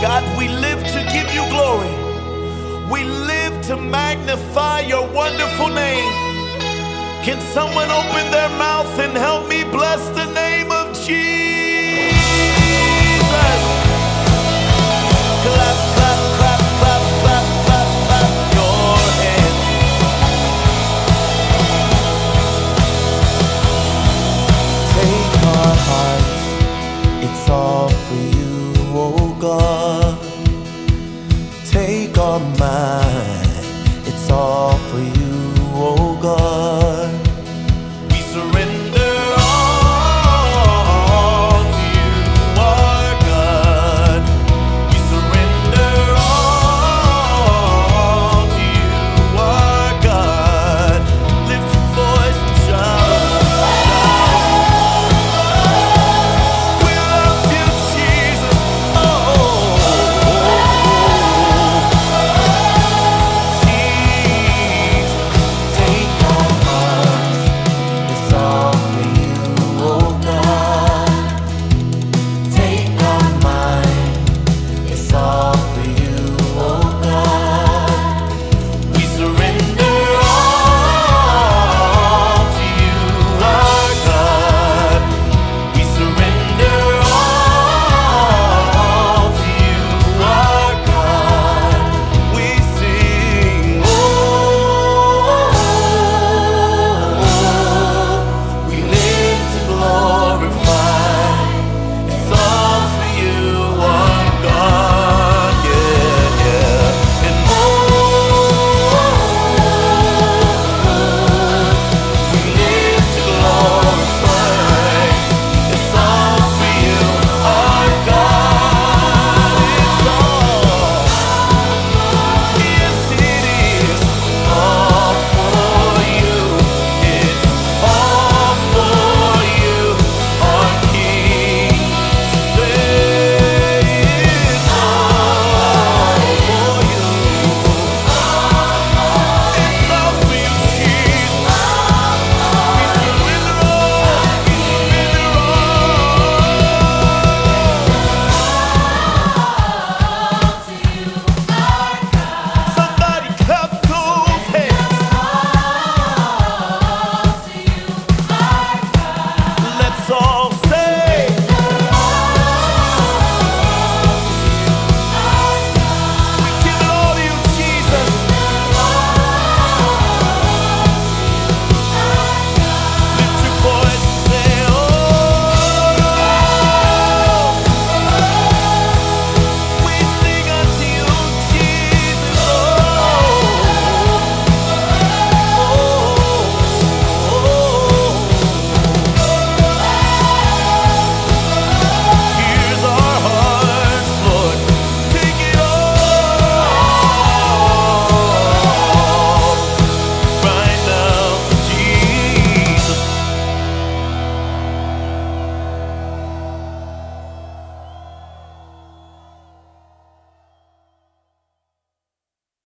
God, we live to give you glory. We live to magnify your wonderful name. Can someone open their mouth and help me bless the name of Jesus? all mine. It's all